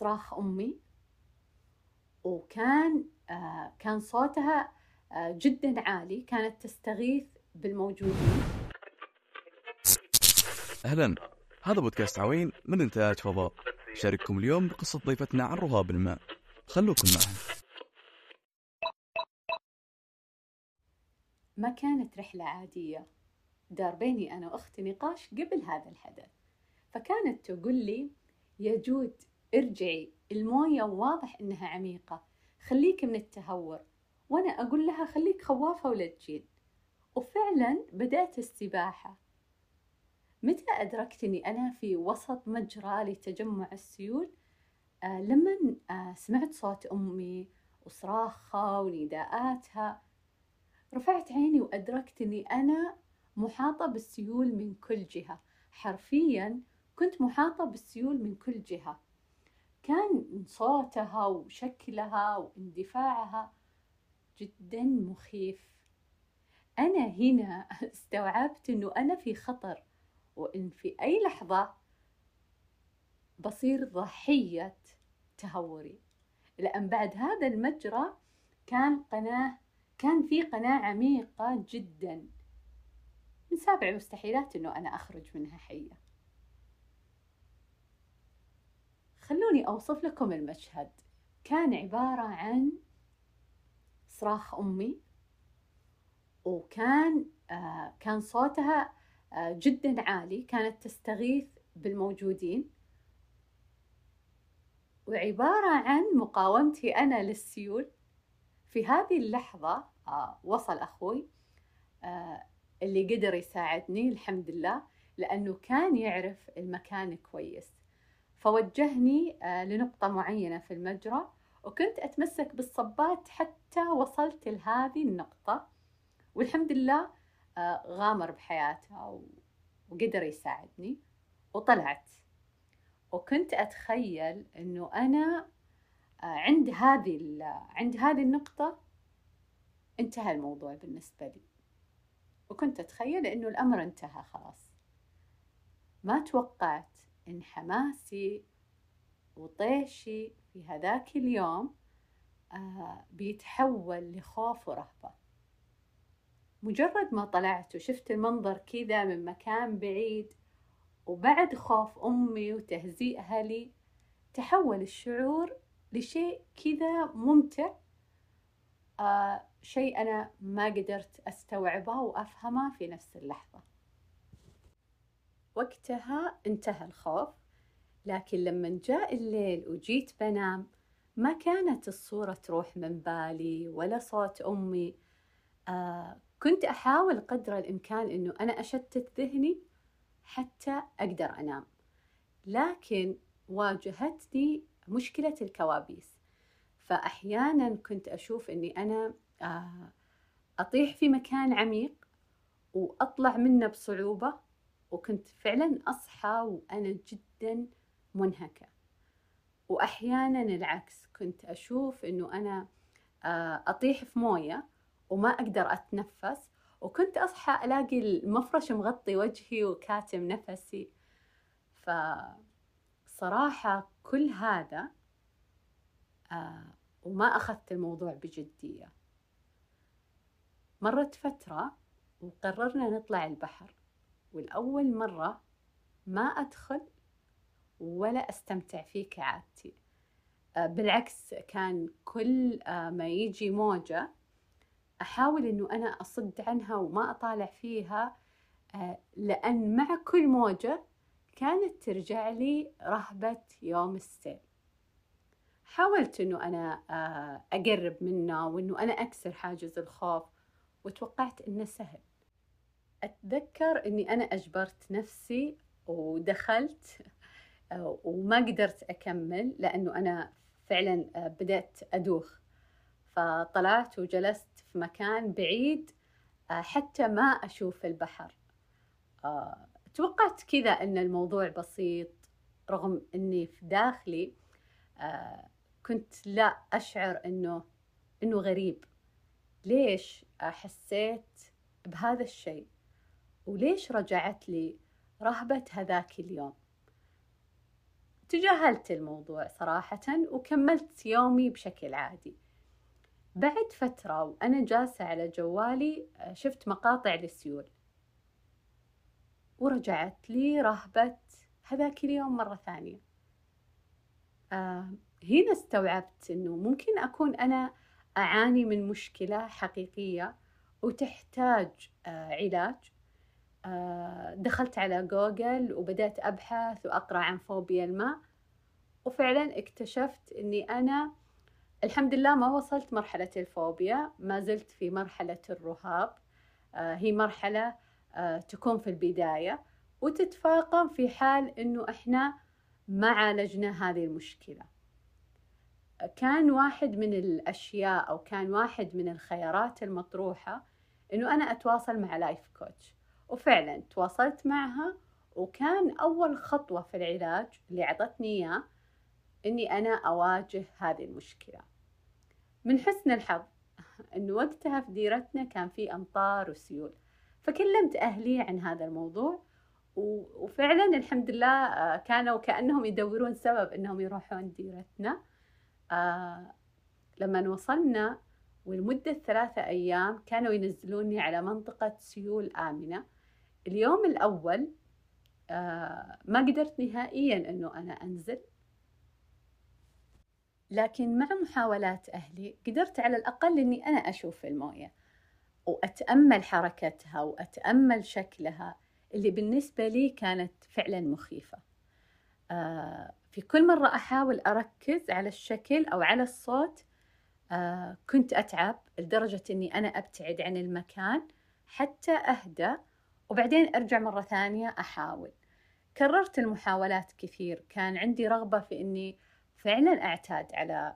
صراخ أمي. وكان آه كان صوتها آه جدا عالي كانت تستغيث بالموجودين. أهلا. هذا بودكاست عوين من إنتاج فضاء. شارككم اليوم بقصة ضيفتنا عن رهاب الماء. خلوكم معنا ما كانت رحلة عادية. دار بيني أنا وأختي نقاش قبل هذا الحدث. فكانت تقول لي يا جود ارجعي الموية واضح إنها عميقة. خليك من التهور. وأنا أقول لها خليك خوافة ولا تجين. وفعلا بدأت السباحة. متى أدركت أني أنا في وسط مجرى لتجمع السيول؟ آه لما آه سمعت صوت أمي وصراخها ونداءاتها. رفعت عيني وأدركت أني أنا محاطة بالسيول من كل جهة. حرفيا كنت محاطة بالسيول من كل جهة. كان صوتها وشكلها واندفاعها جدا مخيف. أنا هنا استوعبت أنه أنا في خطر وإن في أي لحظة بصير ضحية تهوري. لأن بعد هذا المجرى كان قناة كان في قناة عميقة جدا. من سابع المستحيلات أنه أنا أخرج منها حية. خلوني أوصف لكم المشهد. كان عبارة عن صراخ أمي وكان آه كان صوتها آه جدا عالي كانت تستغيث بالموجودين. وعبارة عن مقاومتي أنا للسيول. في هذه اللحظة آه وصل أخوي آه اللي قدر يساعدني الحمد لله لأنه كان يعرف المكان كويس. فوجهني آه لنقطة معينة في المجرى وكنت أتمسك بالصبات حتى وصلت لهذه النقطة. والحمد لله آه غامر بحياته وقدر يساعدني وطلعت. وكنت أتخيل أنه أنا آه عند هذه عند هذه النقطة انتهى الموضوع بالنسبة لي. وكنت أتخيل أنه الأمر انتهى خلاص. ما توقعت إن حماسي وطيشي في هذاك اليوم آه بيتحول لخوف ورهبة. مجرد ما طلعت وشفت المنظر كذا من مكان بعيد وبعد خوف أمي وتهزيئها لي تحول الشعور لشيء كذا ممتع آه شيء أنا ما قدرت أستوعبه وأفهمه في نفس اللحظة. وقتها انتهى الخوف لكن لما جاء الليل وجيت بنام ما كانت الصورة تروح من بالي ولا صوت أمي. آه كنت أحاول قدر الإمكان أنه أنا أشتت ذهني حتى أقدر أنام. لكن واجهتني مشكلة الكوابيس. فأحيانا كنت أشوف أني أنا آه أطيح في مكان عميق وأطلع منه بصعوبة وكنت فعلا أصحى وأنا جدا منهكة. وأحيانا العكس كنت أشوف أنه أنا آه أطيح في موية وما أقدر أتنفس وكنت أصحى ألاقي المفرش مغطي وجهي وكاتم نفسي. فصراحة كل هذا آه وما أخذت الموضوع بجدية. مرت فترة وقررنا نطلع البحر. والأول مرة ما أدخل ولا أستمتع فيه كعادتي. بالعكس كان كل ما يجي موجة أحاول أنه أنا أصد عنها وما أطالع فيها لأن مع كل موجة كانت ترجع لي رهبة يوم السيل. حاولت أنه أنا أقرب منه وأنه أنا أكسر حاجز الخوف وتوقعت أنه سهل. أتذكر أني أنا أجبرت نفسي ودخلت وما قدرت أكمل لأنه أنا فعلا بدأت أدوخ. فطلعت وجلست في مكان بعيد حتى ما أشوف البحر. توقعت كذا أن الموضوع بسيط رغم أني في داخلي كنت لا أشعر أنه أنه غريب. ليش؟ حسيت بهذا الشيء. وليش رجعت لي رهبة هذاك اليوم؟ تجاهلت الموضوع صراحة وكملت يومي بشكل عادي. بعد فترة وأنا جالسة على جوالي آه، شفت مقاطع للسيول. ورجعت لي رهبة هذاك اليوم مرة ثانية. آه هنا استوعبت أنه ممكن أكون أنا أعاني من مشكلة حقيقية وتحتاج آه علاج. دخلت على جوجل وبدأت أبحث وأقرأ عن فوبيا الماء وفعلا اكتشفت أني أنا الحمد لله ما وصلت مرحلة الفوبيا ما زلت في مرحلة الرهاب آه هي مرحلة آه تكون في البداية وتتفاقم في حال أنه إحنا ما عالجنا هذه المشكلة. كان واحد من الأشياء أو كان واحد من الخيارات المطروحة إنه أنا أتواصل مع لايف كوتش وفعلا تواصلت معها وكان أول خطوة في العلاج اللي أعطتني إياه إني أنا أواجه هذه المشكلة. من حسن الحظ إنه وقتها في ديرتنا كان في أمطار وسيول فكلمت أهلي عن هذا الموضوع وفعلا الحمد لله آه، كانوا كأنهم يدورون سبب إنهم يروحون ديرتنا. آه لما وصلنا ولمدة ثلاثة أيام كانوا ينزلوني على منطقة سيول آمنة. اليوم الأول آه ما قدرت نهائيا أنه أنا أنزل لكن مع محاولات أهلي قدرت على الأقل أني أنا أشوف الموية وأتأمل حركتها وأتأمل شكلها اللي بالنسبة لي كانت فعلا مخيفة. آه في كل مرة أحاول أركز على الشكل أو على الصوت آه كنت أتعب لدرجة أني أنا أبتعد عن المكان حتى أهدى. وبعدين أرجع مرة ثانية أحاول. كررت المحاولات كثير. كان عندي رغبة في أني فعلا أعتاد على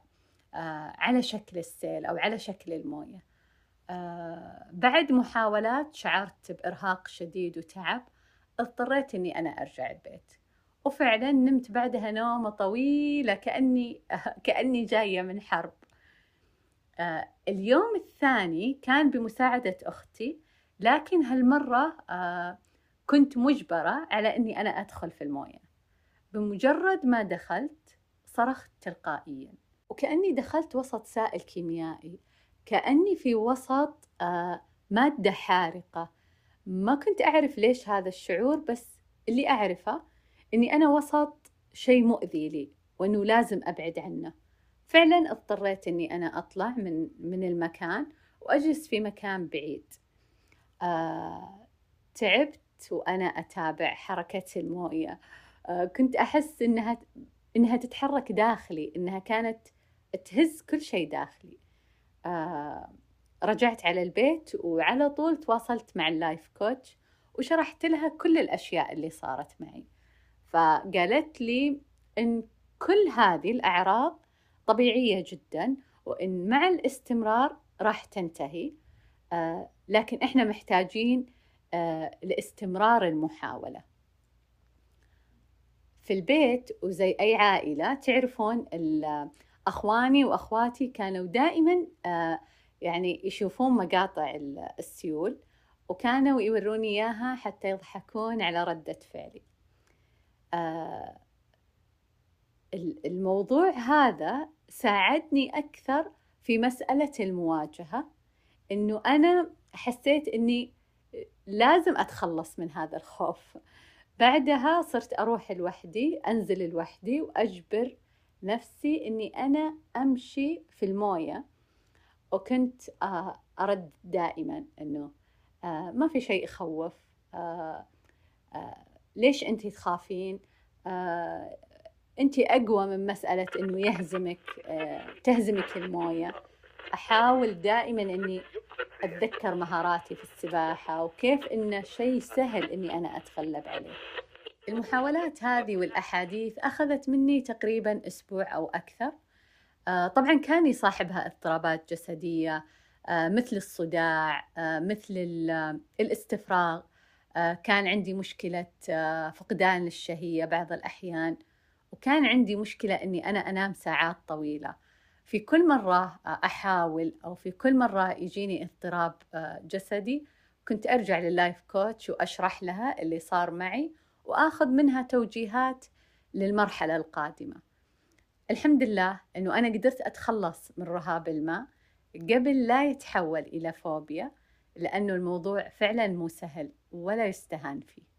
آه على شكل السيل أو على شكل الموية. آه بعد محاولات شعرت بإرهاق شديد وتعب. اضطريت أني أنا أرجع البيت. وفعلا نمت بعدها نومة طويلة كأني كأني جاية من حرب. آه اليوم الثاني كان بمساعدة أختي. لكن هالمرة آه كنت مجبرة على أني أنا أدخل في الموية. بمجرد ما دخلت صرخت تلقائيا. وكأني دخلت وسط سائل كيميائي. كأني في وسط آه مادة حارقة. ما كنت أعرف ليش هذا الشعور بس اللي أعرفه إني أنا وسط شيء مؤذي لي وإنه لازم أبعد عنه. فعلا اضطريت إني أنا أطلع من من المكان وأجلس في مكان بعيد. تعبت وأنا أتابع حركة الموية. آه كنت أحس إنها إنها تتحرك داخلي إنها كانت تهز كل شيء داخلي. آه رجعت على البيت وعلى طول تواصلت مع اللايف كوتش وشرحت لها كل الأشياء اللي صارت معي. فقالت لي إن كل هذه الأعراض طبيعية جدا وإن مع الاستمرار راح تنتهي. لكن إحنا محتاجين آه لاستمرار المحاولة. في البيت وزي أي عائلة تعرفون أخواني وأخواتي كانوا دائما آه يعني يشوفون مقاطع السيول وكانوا يوروني إياها حتى يضحكون على ردة فعلي. آه الموضوع هذا ساعدني أكثر في مسألة المواجهة. إنه أنا حسيت إني لازم أتخلص من هذا الخوف. بعدها صرت أروح لوحدي أنزل لوحدي وأجبر نفسي إني أنا أمشي في الموية. وكنت آه، أرد دائما إنه آه، ما في شيء يخوف. آه، ليش أنت تخافين؟ أنت أقوى من مسألة إنه يهزمك تهزمك الموية. أحاول دائما إني أتذكر مهاراتي في السباحة وكيف إنه شيء سهل إني أنا أتغلب عليه. المحاولات هذه والأحاديث أخذت مني تقريبا أسبوع أو أكثر. آه، طبعا كان يصاحبها اضطرابات جسدية آه، مثل الصداع آه، مثل الاستفراغ. كان عندي مشكلة فقدان للشهية بعض الأحيان. وكان عندي مشكلة أني أنا أنام ساعات طويلة. في كل مرة أحاول أو في كل مرة يجيني اضطراب جسدي كنت أرجع لللايف كوتش وأشرح لها اللي صار معي وآخذ منها توجيهات للمرحلة القادمة. الحمد لله أنه أنا قدرت أتخلص من رهاب الماء قبل لا يتحول إلى فوبيا لأنه الموضوع فعلا مو سهل ولا يستهان فيه.